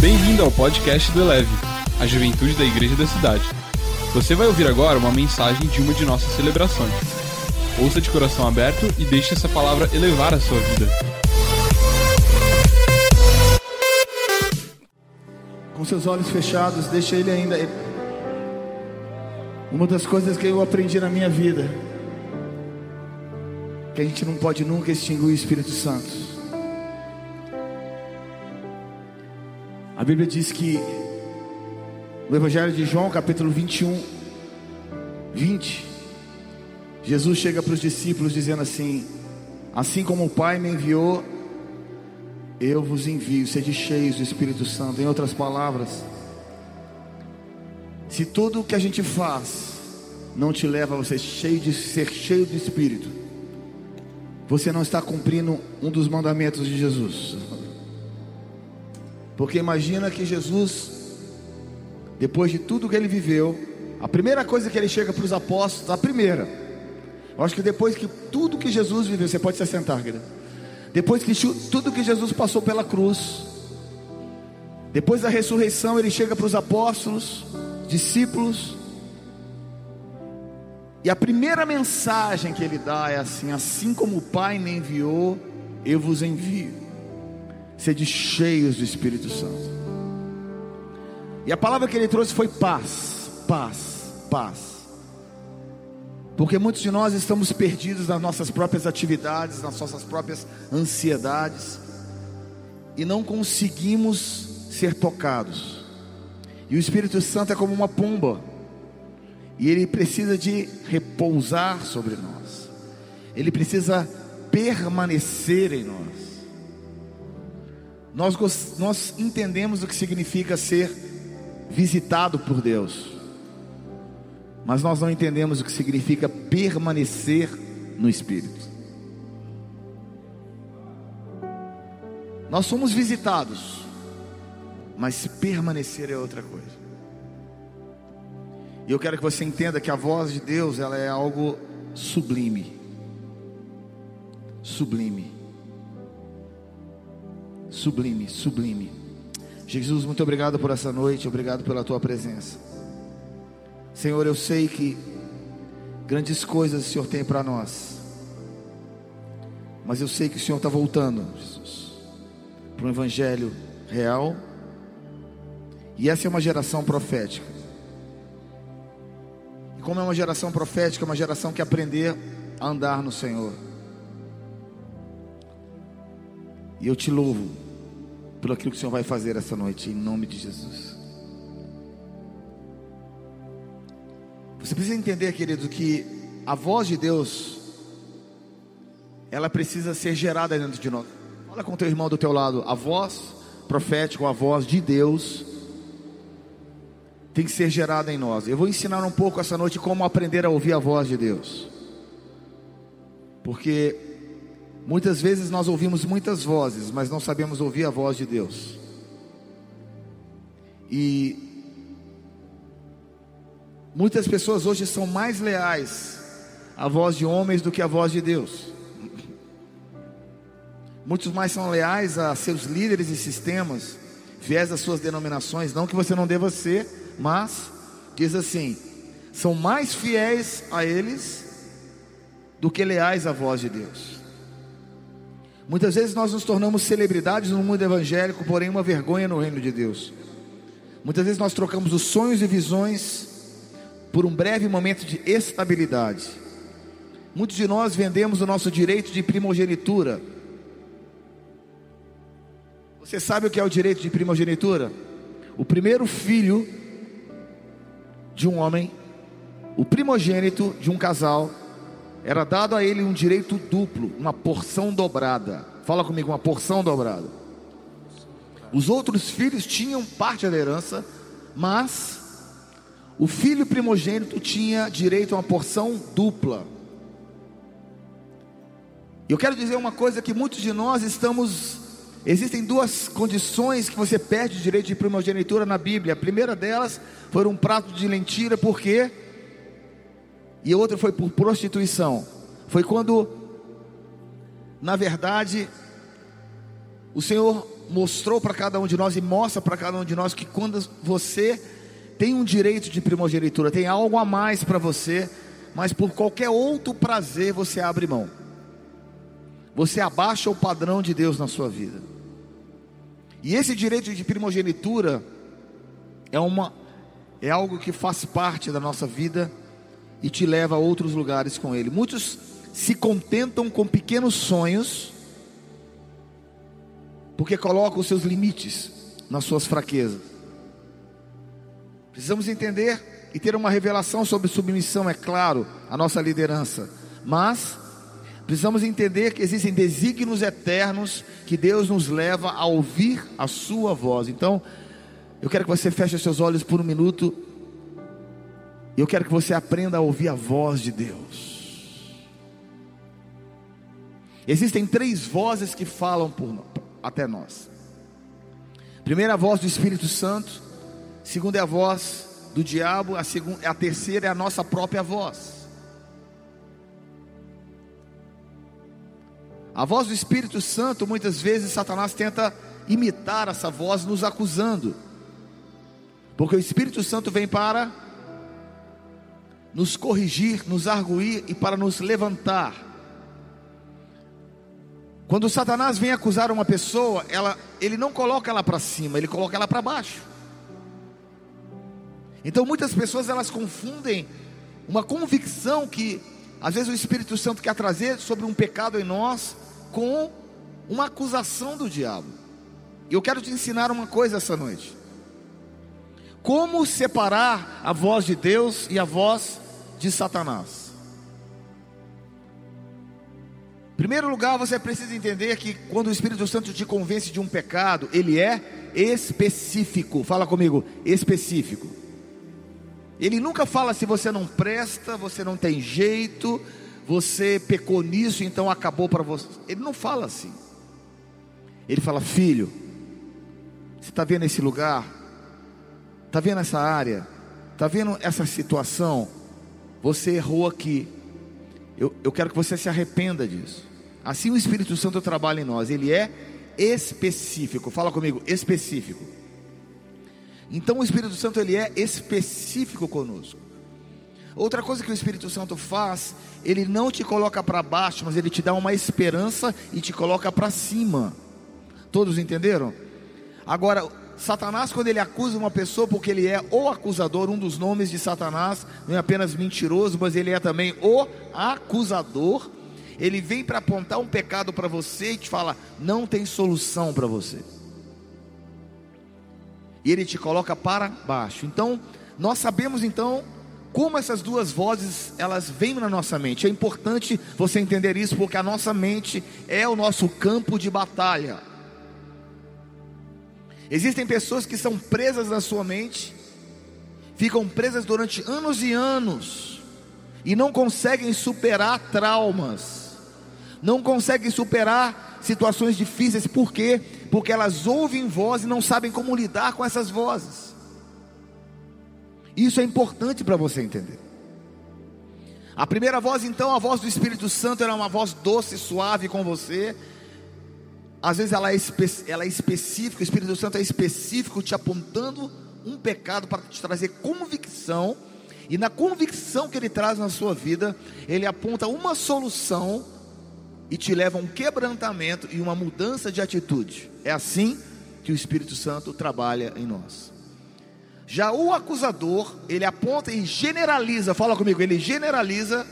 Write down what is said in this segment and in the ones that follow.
Bem-vindo ao podcast do Eleve, a juventude da igreja da cidade. Você vai ouvir agora uma mensagem de uma de nossas celebrações. Ouça de coração aberto e deixe essa palavra elevar a sua vida. Com seus olhos fechados, deixa ele ainda. Uma das coisas que eu aprendi na minha vida, que a gente não pode nunca extinguir o Espírito Santo. A Bíblia diz que no Evangelho de João, capítulo 21, 20, Jesus chega para os discípulos dizendo assim: Assim como o Pai me enviou, eu vos envio, sede cheios do Espírito Santo. Em outras palavras, se tudo o que a gente faz não te leva a você cheio de ser cheio do Espírito, você não está cumprindo um dos mandamentos de Jesus. Porque imagina que Jesus, depois de tudo que ele viveu, a primeira coisa que ele chega para os apóstolos, a primeira, eu acho que depois que tudo que Jesus viveu, você pode se sentar, querido. Depois que tudo que Jesus passou pela cruz, depois da ressurreição, ele chega para os apóstolos, discípulos, e a primeira mensagem que ele dá é assim: assim como o Pai me enviou, eu vos envio sede cheios do Espírito Santo. E a palavra que ele trouxe foi paz, paz, paz. Porque muitos de nós estamos perdidos nas nossas próprias atividades, nas nossas próprias ansiedades, e não conseguimos ser tocados. E o Espírito Santo é como uma pomba, e ele precisa de repousar sobre nós, ele precisa permanecer em nós. Nós, nós entendemos o que significa ser visitado por Deus, mas nós não entendemos o que significa permanecer no Espírito. Nós somos visitados, mas permanecer é outra coisa. E eu quero que você entenda que a voz de Deus ela é algo sublime, sublime sublime, sublime. Jesus, muito obrigado por essa noite, obrigado pela tua presença. Senhor, eu sei que grandes coisas o Senhor tem para nós, mas eu sei que o Senhor está voltando, Jesus, para um evangelho real, e essa é uma geração profética. E como é uma geração profética, é uma geração que aprender a andar no Senhor. E eu te louvo por aquilo que o Senhor vai fazer essa noite, em nome de Jesus. Você precisa entender, querido, que a voz de Deus, ela precisa ser gerada dentro de nós. Olha com o teu irmão do teu lado, a voz profética, a voz de Deus, tem que ser gerada em nós. Eu vou ensinar um pouco essa noite como aprender a ouvir a voz de Deus. Porque Muitas vezes nós ouvimos muitas vozes, mas não sabemos ouvir a voz de Deus. E muitas pessoas hoje são mais leais à voz de homens do que à voz de Deus. Muitos mais são leais a seus líderes e sistemas, fiéis às suas denominações, não que você não deva ser, mas diz assim: são mais fiéis a eles do que leais à voz de Deus. Muitas vezes nós nos tornamos celebridades no mundo evangélico, porém uma vergonha no reino de Deus. Muitas vezes nós trocamos os sonhos e visões por um breve momento de estabilidade. Muitos de nós vendemos o nosso direito de primogenitura. Você sabe o que é o direito de primogenitura? O primeiro filho de um homem, o primogênito de um casal, era dado a ele um direito duplo, uma porção dobrada. Fala comigo, uma porção dobrada. Os outros filhos tinham parte da herança, mas o filho primogênito tinha direito a uma porção dupla. Eu quero dizer uma coisa que muitos de nós estamos Existem duas condições que você perde o direito de primogenitura na Bíblia. A primeira delas foi um prato de lentilha, por quê? E outra foi por prostituição. Foi quando, na verdade, o Senhor mostrou para cada um de nós e mostra para cada um de nós que quando você tem um direito de primogenitura, tem algo a mais para você, mas por qualquer outro prazer você abre mão. Você abaixa o padrão de Deus na sua vida. E esse direito de primogenitura é uma é algo que faz parte da nossa vida e te leva a outros lugares com ele. Muitos se contentam com pequenos sonhos porque colocam os seus limites nas suas fraquezas. Precisamos entender e ter uma revelação sobre submissão, é claro, a nossa liderança, mas precisamos entender que existem desígnios eternos que Deus nos leva a ouvir a Sua voz. Então, eu quero que você feche seus olhos por um minuto. Eu quero que você aprenda a ouvir a voz de Deus. Existem três vozes que falam por, até nós. Primeira a voz do Espírito Santo, segunda é a voz do diabo, a, segunda, a terceira é a nossa própria voz. A voz do Espírito Santo, muitas vezes Satanás tenta imitar essa voz, nos acusando, porque o Espírito Santo vem para nos corrigir, nos arguir e para nos levantar. Quando Satanás vem acusar uma pessoa, ela, ele não coloca ela para cima, ele coloca ela para baixo. Então muitas pessoas elas confundem uma convicção que às vezes o Espírito Santo quer trazer sobre um pecado em nós com uma acusação do diabo. E eu quero te ensinar uma coisa essa noite. Como separar a voz de Deus e a voz de Satanás? primeiro lugar, você precisa entender que quando o Espírito Santo te convence de um pecado, ele é específico. Fala comigo, específico. Ele nunca fala se você não presta, você não tem jeito, você pecou nisso, então acabou para você. Ele não fala assim. Ele fala, filho, você está vendo esse lugar? Está vendo essa área? Está vendo essa situação? Você errou aqui. Eu, eu quero que você se arrependa disso. Assim o Espírito Santo trabalha em nós, ele é específico. Fala comigo, específico. Então o Espírito Santo ele é específico conosco. Outra coisa que o Espírito Santo faz, ele não te coloca para baixo, mas ele te dá uma esperança e te coloca para cima. Todos entenderam? Agora, Satanás, quando ele acusa uma pessoa, porque ele é o acusador, um dos nomes de Satanás, não é apenas mentiroso, mas ele é também o acusador ele vem para apontar um pecado para você e te fala: não tem solução para você. E ele te coloca para baixo. Então, nós sabemos então como essas duas vozes elas vêm na nossa mente. É importante você entender isso porque a nossa mente é o nosso campo de batalha. Existem pessoas que são presas na sua mente, ficam presas durante anos e anos e não conseguem superar traumas não conseguem superar situações difíceis, por quê? Porque elas ouvem voz e não sabem como lidar com essas vozes. Isso é importante para você entender. A primeira voz, então, a voz do Espírito Santo, era uma voz doce, suave com você. Às vezes ela é, ela é específica, o Espírito Santo é específico, te apontando um pecado para te trazer convicção. E na convicção que ele traz na sua vida, ele aponta uma solução e te leva a um quebrantamento e uma mudança de atitude. É assim que o Espírito Santo trabalha em nós. Já o acusador, ele aponta e generaliza, fala comigo, ele generaliza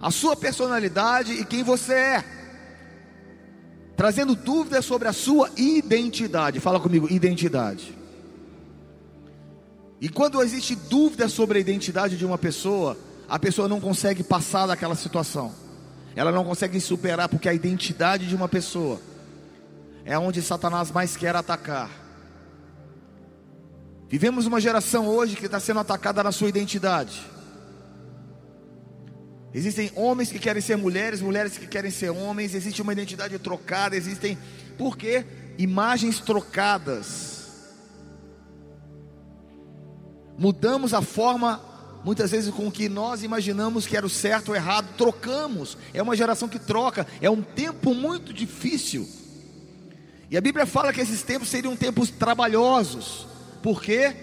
a sua personalidade e quem você é, trazendo dúvidas sobre a sua identidade. Fala comigo, identidade. E quando existe dúvida sobre a identidade de uma pessoa, a pessoa não consegue passar daquela situação. Ela não consegue superar porque a identidade de uma pessoa é onde Satanás mais quer atacar. Vivemos uma geração hoje que está sendo atacada na sua identidade. Existem homens que querem ser mulheres, mulheres que querem ser homens, existe uma identidade trocada, existem, por quê? Imagens trocadas. Mudamos a forma muitas vezes com que nós imaginamos que era o certo ou errado, trocamos. É uma geração que troca, é um tempo muito difícil. E a Bíblia fala que esses tempos seriam tempos trabalhosos. Por quê?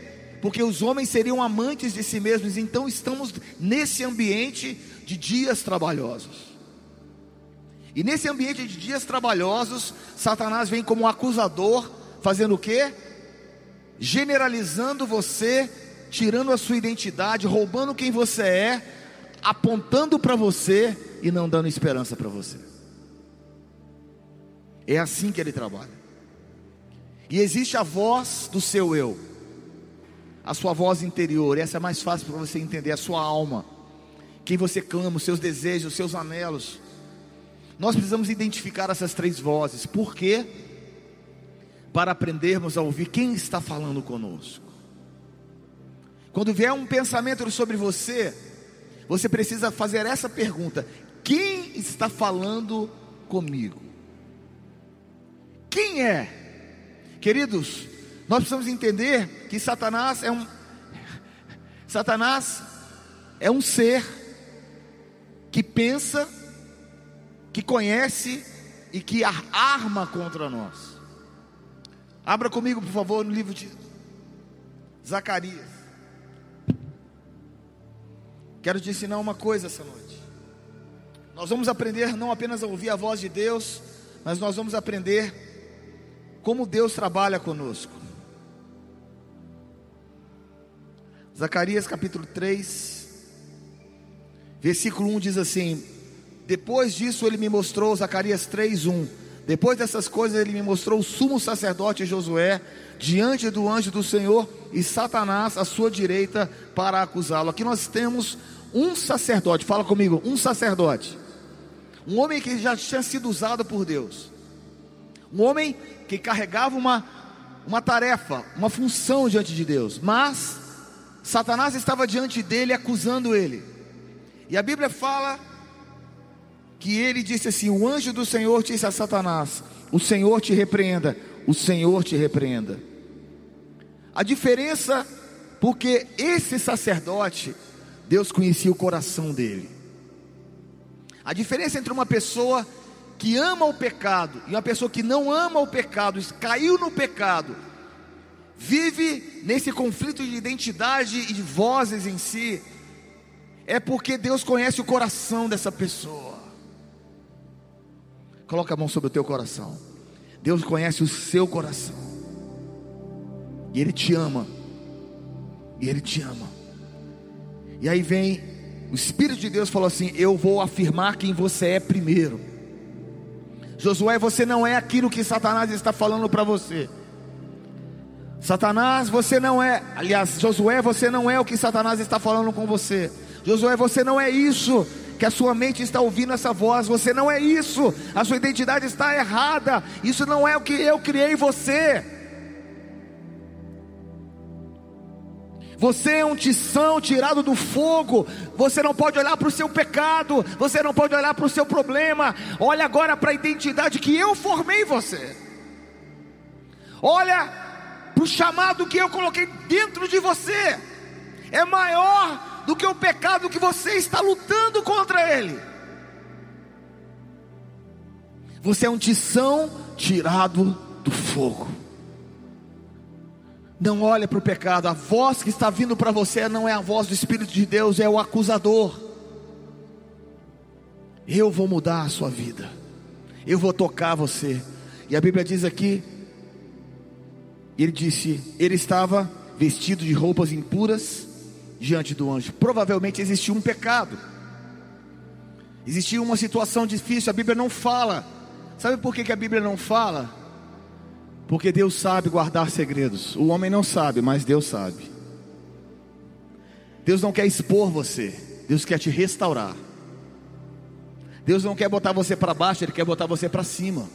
Porque os homens seriam amantes de si mesmos. Então estamos nesse ambiente de dias trabalhosos. E nesse ambiente de dias trabalhosos, Satanás vem como acusador, fazendo o quê? Generalizando você, tirando a sua identidade, roubando quem você é, apontando para você e não dando esperança para você. É assim que ele trabalha. E existe a voz do seu eu, a sua voz interior, essa é mais fácil para você entender, a sua alma, quem você clama, os seus desejos, os seus anelos. Nós precisamos identificar essas três vozes, por quê? Para aprendermos a ouvir quem está falando conosco. Quando vier um pensamento sobre você, você precisa fazer essa pergunta: quem está falando comigo? Quem é? Queridos, nós precisamos entender que Satanás é um Satanás é um ser que pensa, que conhece e que arma contra nós. Abra comigo, por favor, no livro de Zacarias. Quero te ensinar uma coisa essa noite. Nós vamos aprender não apenas a ouvir a voz de Deus, mas nós vamos aprender como Deus trabalha conosco. Zacarias capítulo 3, versículo 1 diz assim: Depois disso ele me mostrou, Zacarias 3, 1. Depois dessas coisas ele me mostrou o sumo sacerdote Josué diante do anjo do Senhor e Satanás à sua direita para acusá-lo. Aqui nós temos um sacerdote, fala comigo, um sacerdote. Um homem que já tinha sido usado por Deus. Um homem que carregava uma, uma tarefa, uma função diante de Deus, mas Satanás estava diante dele acusando ele. E a Bíblia fala que ele disse assim: O anjo do Senhor disse a Satanás: O Senhor te repreenda, o Senhor te repreenda. A diferença, porque esse sacerdote, Deus conhecia o coração dele. A diferença entre uma pessoa que ama o pecado e uma pessoa que não ama o pecado, caiu no pecado, vive nesse conflito de identidade e de vozes em si, é porque Deus conhece o coração dessa pessoa. Coloca a mão sobre o teu coração. Deus conhece o seu coração. E Ele te ama. E Ele te ama. E aí vem o Espírito de Deus falou assim: Eu vou afirmar quem você é primeiro. Josué, você não é aquilo que Satanás está falando para você. Satanás, você não é, aliás, Josué, você não é o que Satanás está falando com você. Josué, você não é isso que a sua mente está ouvindo essa voz, você não é isso, a sua identidade está errada, isso não é o que eu criei você. Você é um tição tirado do fogo. Você não pode olhar para o seu pecado. Você não pode olhar para o seu problema. Olha agora para a identidade que eu formei você. Olha para o chamado que eu coloquei dentro de você. É maior do que o pecado que você está lutando contra ele. Você é um tição tirado do fogo. Não olhe para o pecado. A voz que está vindo para você não é a voz do Espírito de Deus, é o acusador. Eu vou mudar a sua vida. Eu vou tocar você. E a Bíblia diz aqui, ele disse, ele estava vestido de roupas impuras diante do anjo. Provavelmente existia um pecado. Existia uma situação difícil, a Bíblia não fala. Sabe por que, que a Bíblia não fala? Porque Deus sabe guardar segredos. O homem não sabe, mas Deus sabe. Deus não quer expor você, Deus quer te restaurar. Deus não quer botar você para baixo, Ele quer botar você para cima.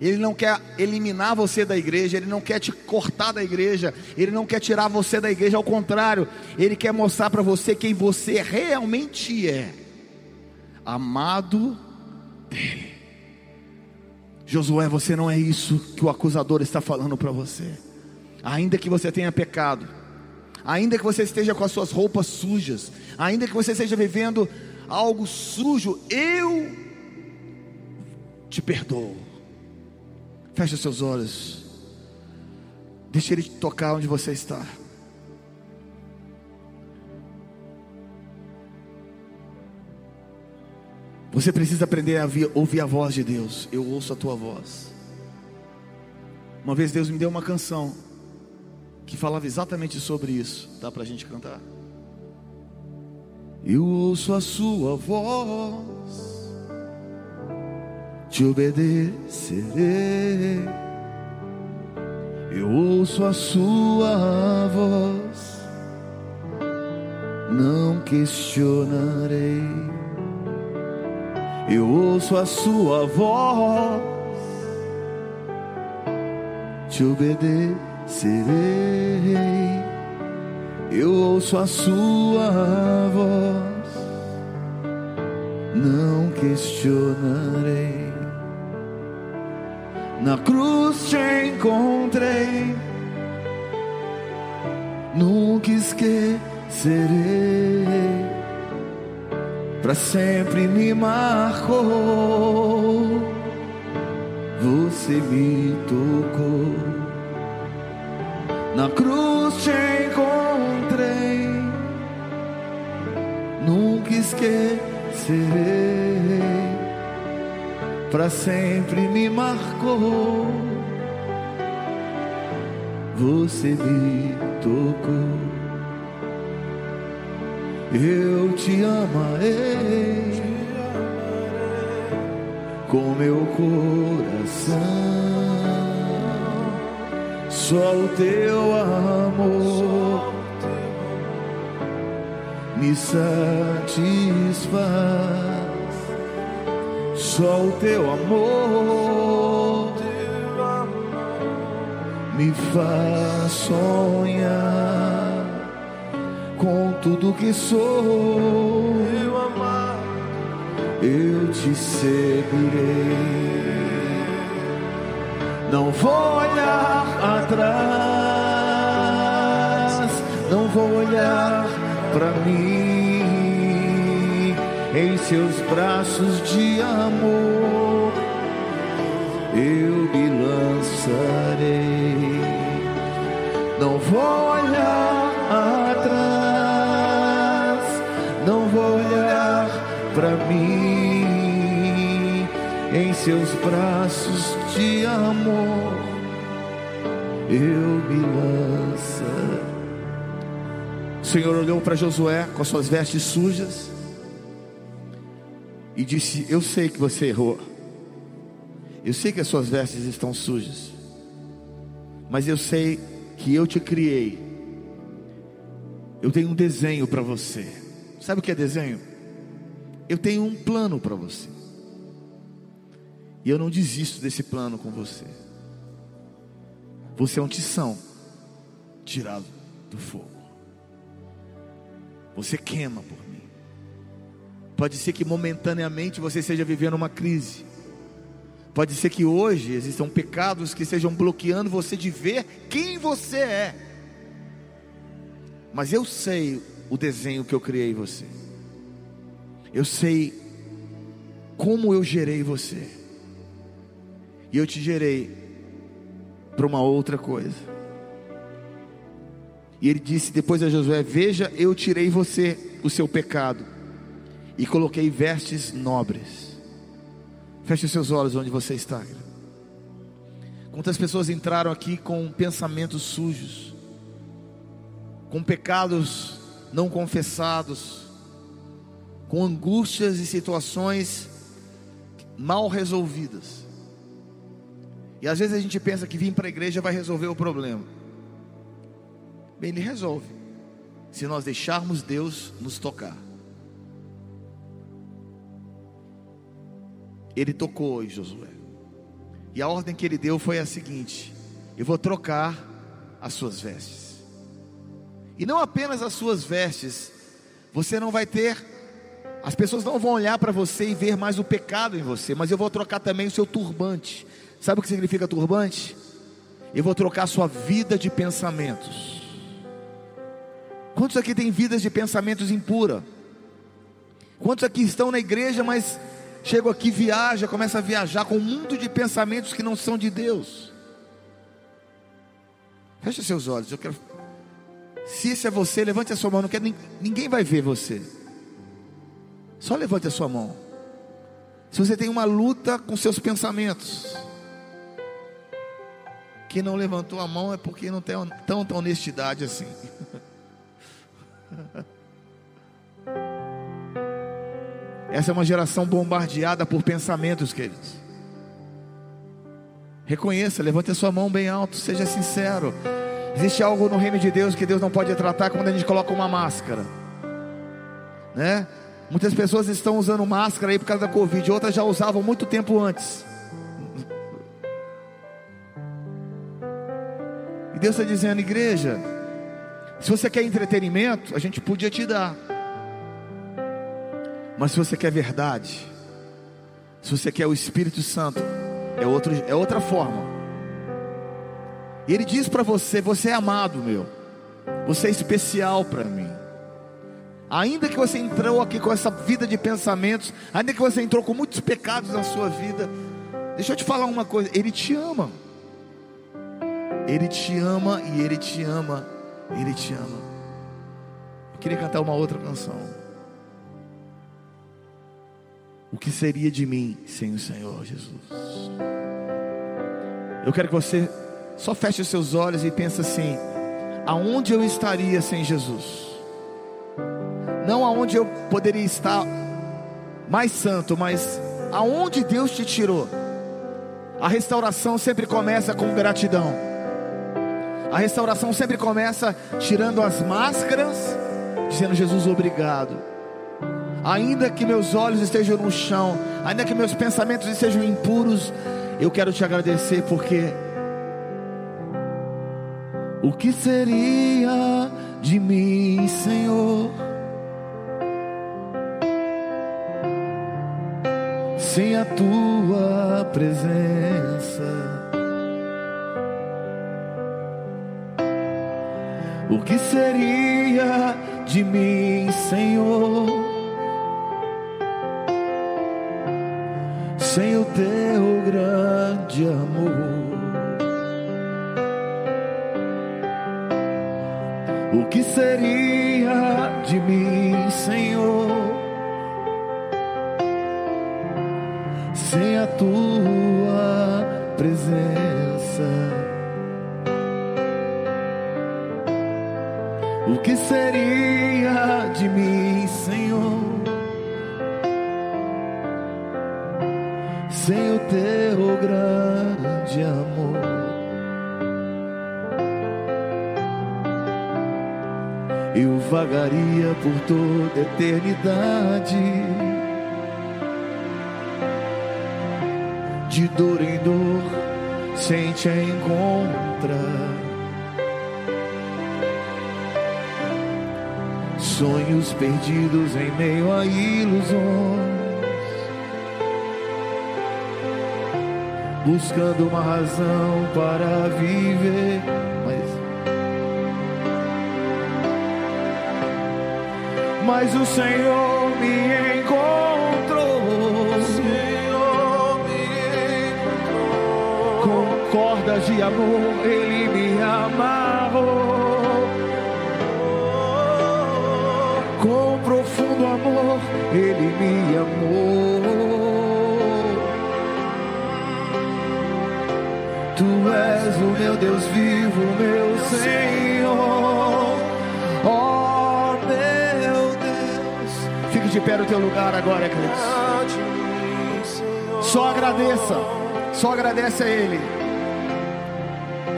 Ele não quer eliminar você da igreja, Ele não quer te cortar da igreja, Ele não quer tirar você da igreja, ao contrário, Ele quer mostrar para você quem você realmente é, amado dEle. Josué, você não é isso que o acusador está falando para você. Ainda que você tenha pecado, ainda que você esteja com as suas roupas sujas, ainda que você esteja vivendo algo sujo, eu te perdoo. Feche seus olhos. Deixe Ele tocar onde você está. Você precisa aprender a ouvir a voz de Deus. Eu ouço a tua voz. Uma vez Deus me deu uma canção que falava exatamente sobre isso. Dá para a gente cantar? Eu ouço a sua voz, te obedecerei. Eu ouço a sua voz, não questionarei. Eu ouço a sua voz, te obedecerei. Eu ouço a sua voz, não questionarei. Na cruz te encontrei, nunca esquecerei. Para sempre me marcou, você me tocou. Na cruz te encontrei, nunca esquecerei. Para sempre me marcou, você me tocou. Eu te amarei com meu coração. Só o teu amor me satisfaz. Só o teu amor me faz sonhar com tudo que sou. Eu te seguirei. Não vou olhar atrás, não vou olhar para mim. Em seus braços de amor, eu me lançarei. Não vou olhar atrás, não vou olhar para mim em seus braços de amor eu me lança. O Senhor olhou para Josué com as suas vestes sujas e disse: Eu sei que você errou. Eu sei que as suas vestes estão sujas. Mas eu sei que eu te criei. Eu tenho um desenho para você. Sabe o que é desenho? Eu tenho um plano para você. E eu não desisto desse plano com você. Você é um tição tirado do fogo. Você queima. Pode ser que momentaneamente você esteja vivendo uma crise. Pode ser que hoje existam pecados que estejam bloqueando você de ver quem você é. Mas eu sei o desenho que eu criei em você. Eu sei como eu gerei você. E eu te gerei para uma outra coisa. E ele disse depois a Josué: Veja, eu tirei você o seu pecado e coloquei vestes nobres. Feche os seus olhos onde você está. Quantas pessoas entraram aqui com pensamentos sujos, com pecados não confessados, com angústias e situações mal resolvidas. E às vezes a gente pensa que vir para a igreja vai resolver o problema. Bem, ele resolve, se nós deixarmos Deus nos tocar. Ele tocou em Josué. E a ordem que ele deu foi a seguinte: eu vou trocar as suas vestes. E não apenas as suas vestes, você não vai ter, as pessoas não vão olhar para você e ver mais o pecado em você, mas eu vou trocar também o seu turbante. Sabe o que significa turbante? Eu vou trocar a sua vida de pensamentos. Quantos aqui têm vidas de pensamentos impura? Quantos aqui estão na igreja, mas chegam aqui, viaja, começa a viajar com um mundo de pensamentos que não são de Deus. Feche seus olhos, eu quero. Se esse é você, levante a sua mão. Não quero, ninguém vai ver você. Só levante a sua mão. Se você tem uma luta com seus pensamentos, quem não levantou a mão é porque não tem tanta honestidade assim. Essa é uma geração bombardeada por pensamentos, queridos. Reconheça, levante a sua mão bem alto, seja sincero. Existe algo no reino de Deus que Deus não pode tratar quando a gente coloca uma máscara, né? Muitas pessoas estão usando máscara aí por causa da Covid, outras já usavam muito tempo antes. E Deus está dizendo, igreja, se você quer entretenimento, a gente podia te dar. Mas se você quer verdade, se você quer o Espírito Santo, é, outro, é outra forma. E Ele diz para você: Você é amado, meu. Você é especial para mim. Ainda que você entrou aqui com essa vida de pensamentos, ainda que você entrou com muitos pecados na sua vida, deixa eu te falar uma coisa: Ele te ama. Ele te ama e Ele te ama. Ele te ama. Eu queria cantar uma outra canção. O que seria de mim sem o Senhor Jesus? Eu quero que você só feche os seus olhos e pense assim: aonde eu estaria sem Jesus? Não aonde eu poderia estar mais santo, mas aonde Deus te tirou. A restauração sempre começa com gratidão. A restauração sempre começa tirando as máscaras, dizendo: Jesus, obrigado ainda que meus olhos estejam no chão, ainda que meus pensamentos estejam impuros, eu quero te agradecer porque o que seria de mim, Senhor? Sem a tua presença. O que seria de mim, Senhor? Sem o teu grande amor. O que seria de mim, Senhor, sem a tua presença? O que seria de mim, Senhor? Sem o teu grande amor. Eu vagaria por toda eternidade, de dor em dor, sem te encontrar. Sonhos perdidos em meio a ilusões buscando uma razão para viver. Mas, mas o Senhor me encontrou. O Senhor me encontrou. Com cordas de amor, Ele me amarrou. Com profundo amor, Ele me amou. Tu és o meu Deus vivo, meu Senhor. Oh, meu Deus. Fique de pé no teu lugar agora, queridos. Só agradeça. Só agradece a Ele.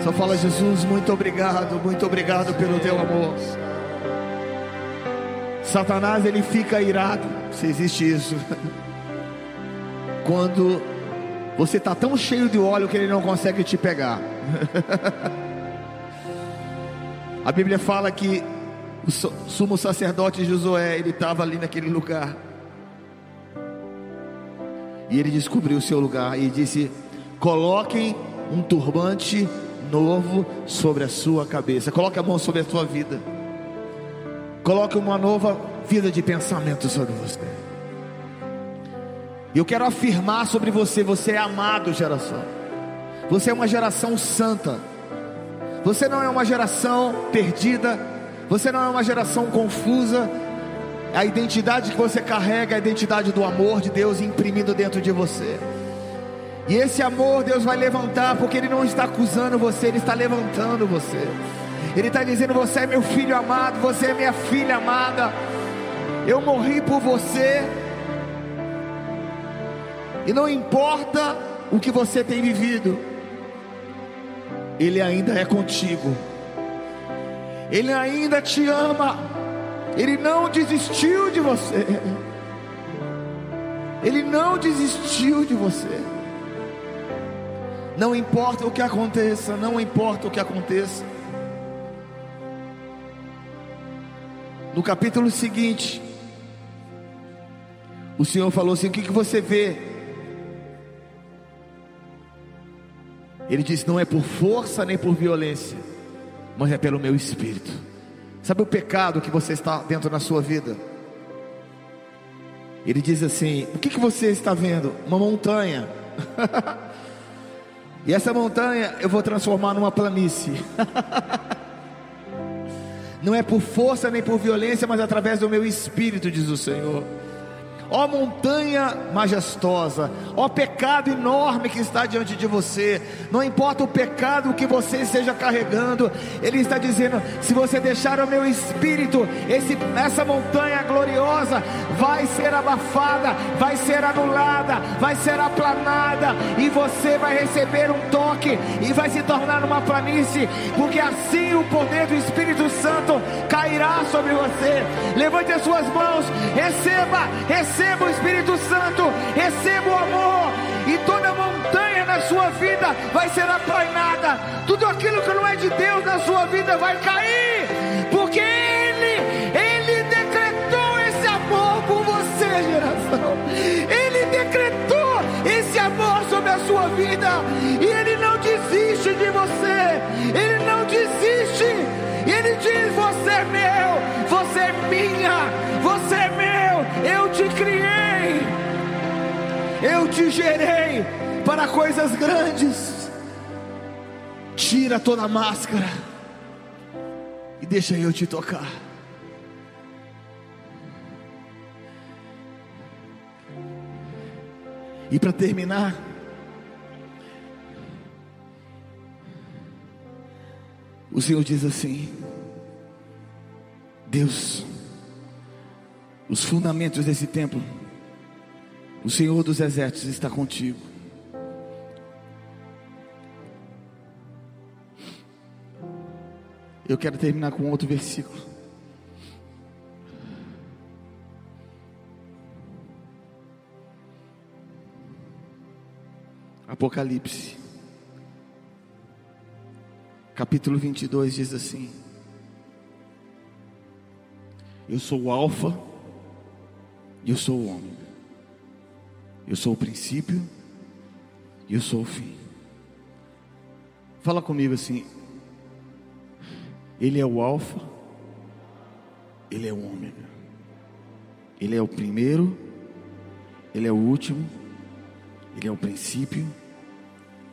Só fala, Jesus, muito obrigado, muito obrigado pelo teu amor. Satanás ele fica irado, se existe isso. Quando você está tão cheio de óleo que ele não consegue te pegar. A Bíblia fala que o sumo sacerdote Josué, ele estava ali naquele lugar. E ele descobriu o seu lugar e disse: Coloquem um turbante novo sobre a sua cabeça. Coloque a mão sobre a sua vida. Coloque uma nova vida de pensamento sobre você. E eu quero afirmar sobre você: você é amado, geração. Você é uma geração santa. Você não é uma geração perdida. Você não é uma geração confusa. A identidade que você carrega é a identidade do amor de Deus imprimido dentro de você. E esse amor Deus vai levantar, porque Ele não está acusando você, Ele está levantando você. Ele está dizendo: Você é meu filho amado, você é minha filha amada. Eu morri por você. E não importa o que você tem vivido, Ele ainda é contigo. Ele ainda te ama. Ele não desistiu de você. Ele não desistiu de você. Não importa o que aconteça, não importa o que aconteça. No capítulo seguinte, o Senhor falou assim: O que, que você vê? Ele disse: Não é por força nem por violência, mas é pelo meu espírito. Sabe o pecado que você está dentro da sua vida? Ele diz assim: O que, que você está vendo? Uma montanha. e essa montanha eu vou transformar numa planície. Não é por força nem por violência, mas através do meu espírito, diz o Senhor ó montanha majestosa, ó pecado enorme que está diante de você, não importa o pecado que você esteja carregando, Ele está dizendo: se você deixar o meu espírito, esse, essa montanha gloriosa vai ser abafada, vai ser anulada, vai ser aplanada, e você vai receber um toque e vai se tornar uma planície, porque assim o poder do Espírito Santo cairá sobre você. Levante as suas mãos, receba, receba receba o Espírito Santo, receba o amor, e toda montanha na sua vida vai ser aplainada, tudo aquilo que não é de Deus na sua vida vai cair, porque Ele, Ele decretou esse amor por você, geração, Ele decretou esse amor sobre a sua vida, e Ele não desiste de você, Ele não desiste, Ele diz: Você é meu, você é minha, você é meu, eu te gerei para coisas grandes. Tira toda a máscara e deixa eu te tocar. E para terminar, o Senhor diz assim: Deus os fundamentos desse templo, o Senhor dos Exércitos está contigo. Eu quero terminar com outro versículo. Apocalipse, capítulo 22 diz assim: Eu sou o Alfa eu sou o homem. Eu sou o princípio e eu sou o fim. Fala comigo assim. Ele é o alfa, ele é o ômega. Ele é o primeiro, ele é o último, ele é o princípio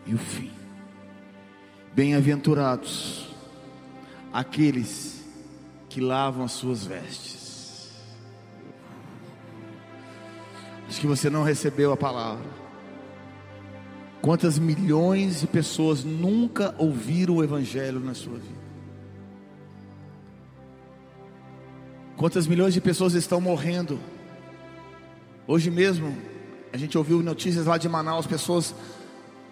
e o fim. Bem-aventurados aqueles que lavam as suas vestes Diz que você não recebeu a palavra. Quantas milhões de pessoas nunca ouviram o Evangelho na sua vida? Quantas milhões de pessoas estão morrendo? Hoje mesmo, a gente ouviu notícias lá de Manaus, pessoas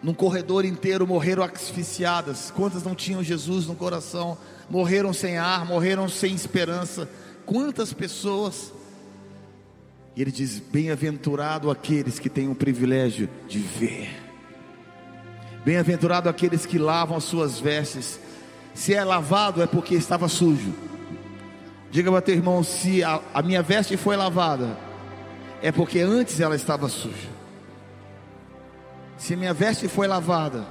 num corredor inteiro morreram asfixiadas. Quantas não tinham Jesus no coração? Morreram sem ar, morreram sem esperança. Quantas pessoas e ele diz: Bem-aventurado aqueles que têm o privilégio de ver. Bem-aventurado aqueles que lavam as suas vestes. Se é lavado é porque estava sujo. Diga para teu irmão: se a, a minha veste foi lavada, é porque antes ela estava suja. Se minha veste foi lavada,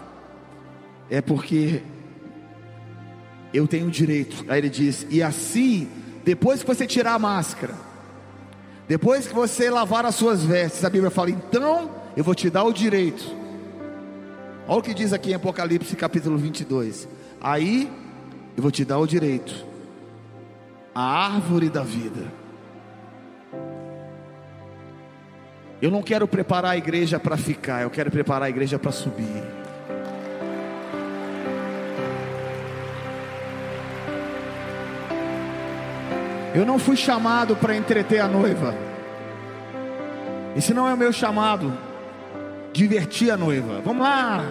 é porque eu tenho direito. Aí ele diz: e assim, depois que você tirar a máscara, Depois que você lavar as suas vestes, a Bíblia fala: então eu vou te dar o direito. Olha o que diz aqui em Apocalipse capítulo 22. Aí eu vou te dar o direito, a árvore da vida. Eu não quero preparar a igreja para ficar, eu quero preparar a igreja para subir. Eu não fui chamado para entreter a noiva. Esse não é o meu chamado. Divertir a noiva. Vamos lá.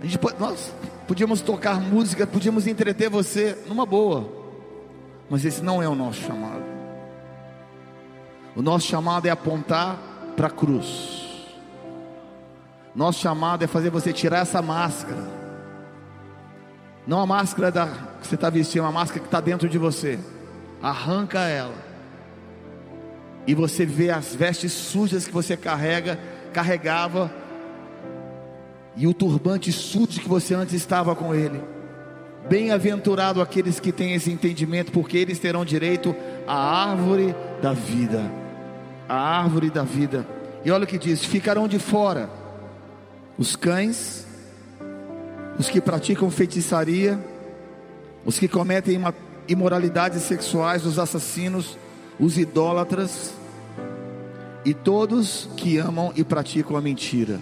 A gente, nós podíamos tocar música, podíamos entreter você numa boa. Mas esse não é o nosso chamado. O nosso chamado é apontar para a cruz. Nosso chamado é fazer você tirar essa máscara não a máscara da, que você está vestindo, a máscara que está dentro de você. Arranca ela. E você vê as vestes sujas que você carrega, carregava, e o turbante sujo que você antes estava com ele. Bem-aventurado aqueles que têm esse entendimento, porque eles terão direito à árvore da vida. A árvore da vida. E olha o que diz: ficarão de fora os cães os que praticam feitiçaria, os que cometem imoralidades sexuais, os assassinos, os idólatras e todos que amam e praticam a mentira.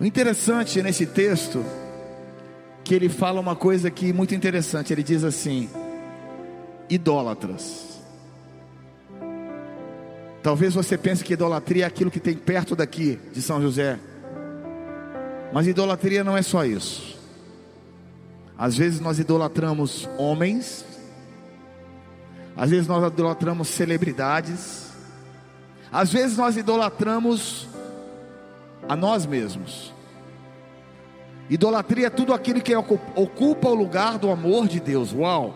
O interessante nesse texto que ele fala uma coisa aqui muito interessante. Ele diz assim: idólatras. Talvez você pense que idolatria é aquilo que tem perto daqui de São José. Mas idolatria não é só isso. Às vezes nós idolatramos homens, às vezes nós idolatramos celebridades, às vezes nós idolatramos a nós mesmos. Idolatria é tudo aquilo que ocupa o lugar do amor de Deus. Uau!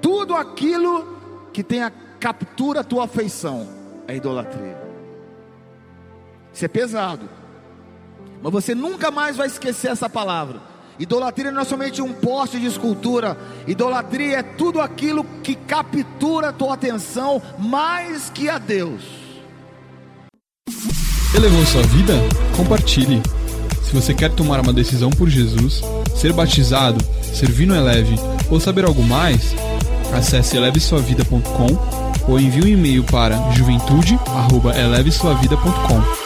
Tudo aquilo que tem a captura a tua afeição é idolatria. Isso é pesado. Mas você nunca mais vai esquecer essa palavra. Idolatria não é somente um poste de escultura. Idolatria é tudo aquilo que captura a tua atenção mais que a Deus. Elevou sua vida? Compartilhe. Se você quer tomar uma decisão por Jesus, ser batizado, servir no Eleve ou saber algo mais, acesse elevesuavida.com ou envie um e-mail para juventude@elevesuavida.com.